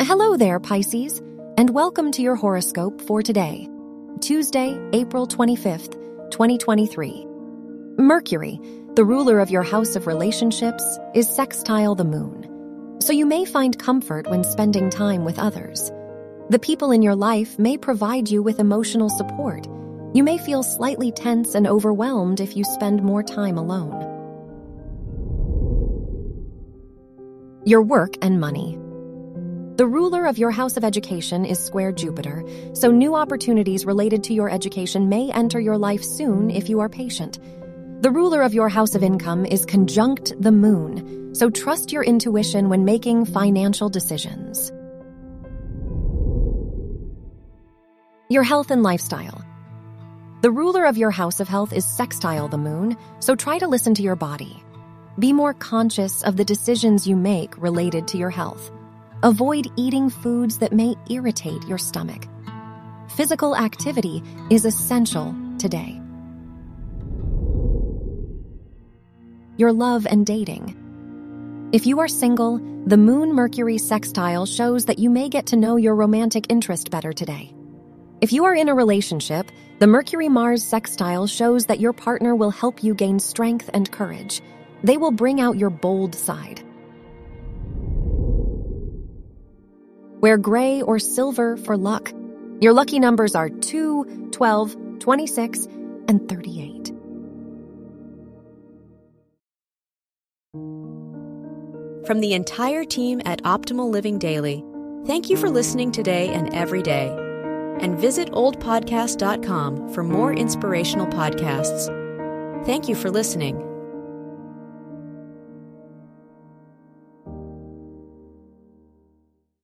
Hello there, Pisces, and welcome to your horoscope for today, Tuesday, April 25th, 2023. Mercury, the ruler of your house of relationships, is sextile the moon, so you may find comfort when spending time with others. The people in your life may provide you with emotional support. You may feel slightly tense and overwhelmed if you spend more time alone. Your work and money. The ruler of your house of education is square Jupiter, so new opportunities related to your education may enter your life soon if you are patient. The ruler of your house of income is conjunct the moon, so trust your intuition when making financial decisions. Your health and lifestyle. The ruler of your house of health is sextile the moon, so try to listen to your body. Be more conscious of the decisions you make related to your health. Avoid eating foods that may irritate your stomach. Physical activity is essential today. Your love and dating. If you are single, the Moon Mercury sextile shows that you may get to know your romantic interest better today. If you are in a relationship, the Mercury Mars sextile shows that your partner will help you gain strength and courage. They will bring out your bold side. Wear gray or silver for luck. Your lucky numbers are 2, 12, 26, and 38. From the entire team at Optimal Living Daily, thank you for listening today and every day. And visit oldpodcast.com for more inspirational podcasts. Thank you for listening.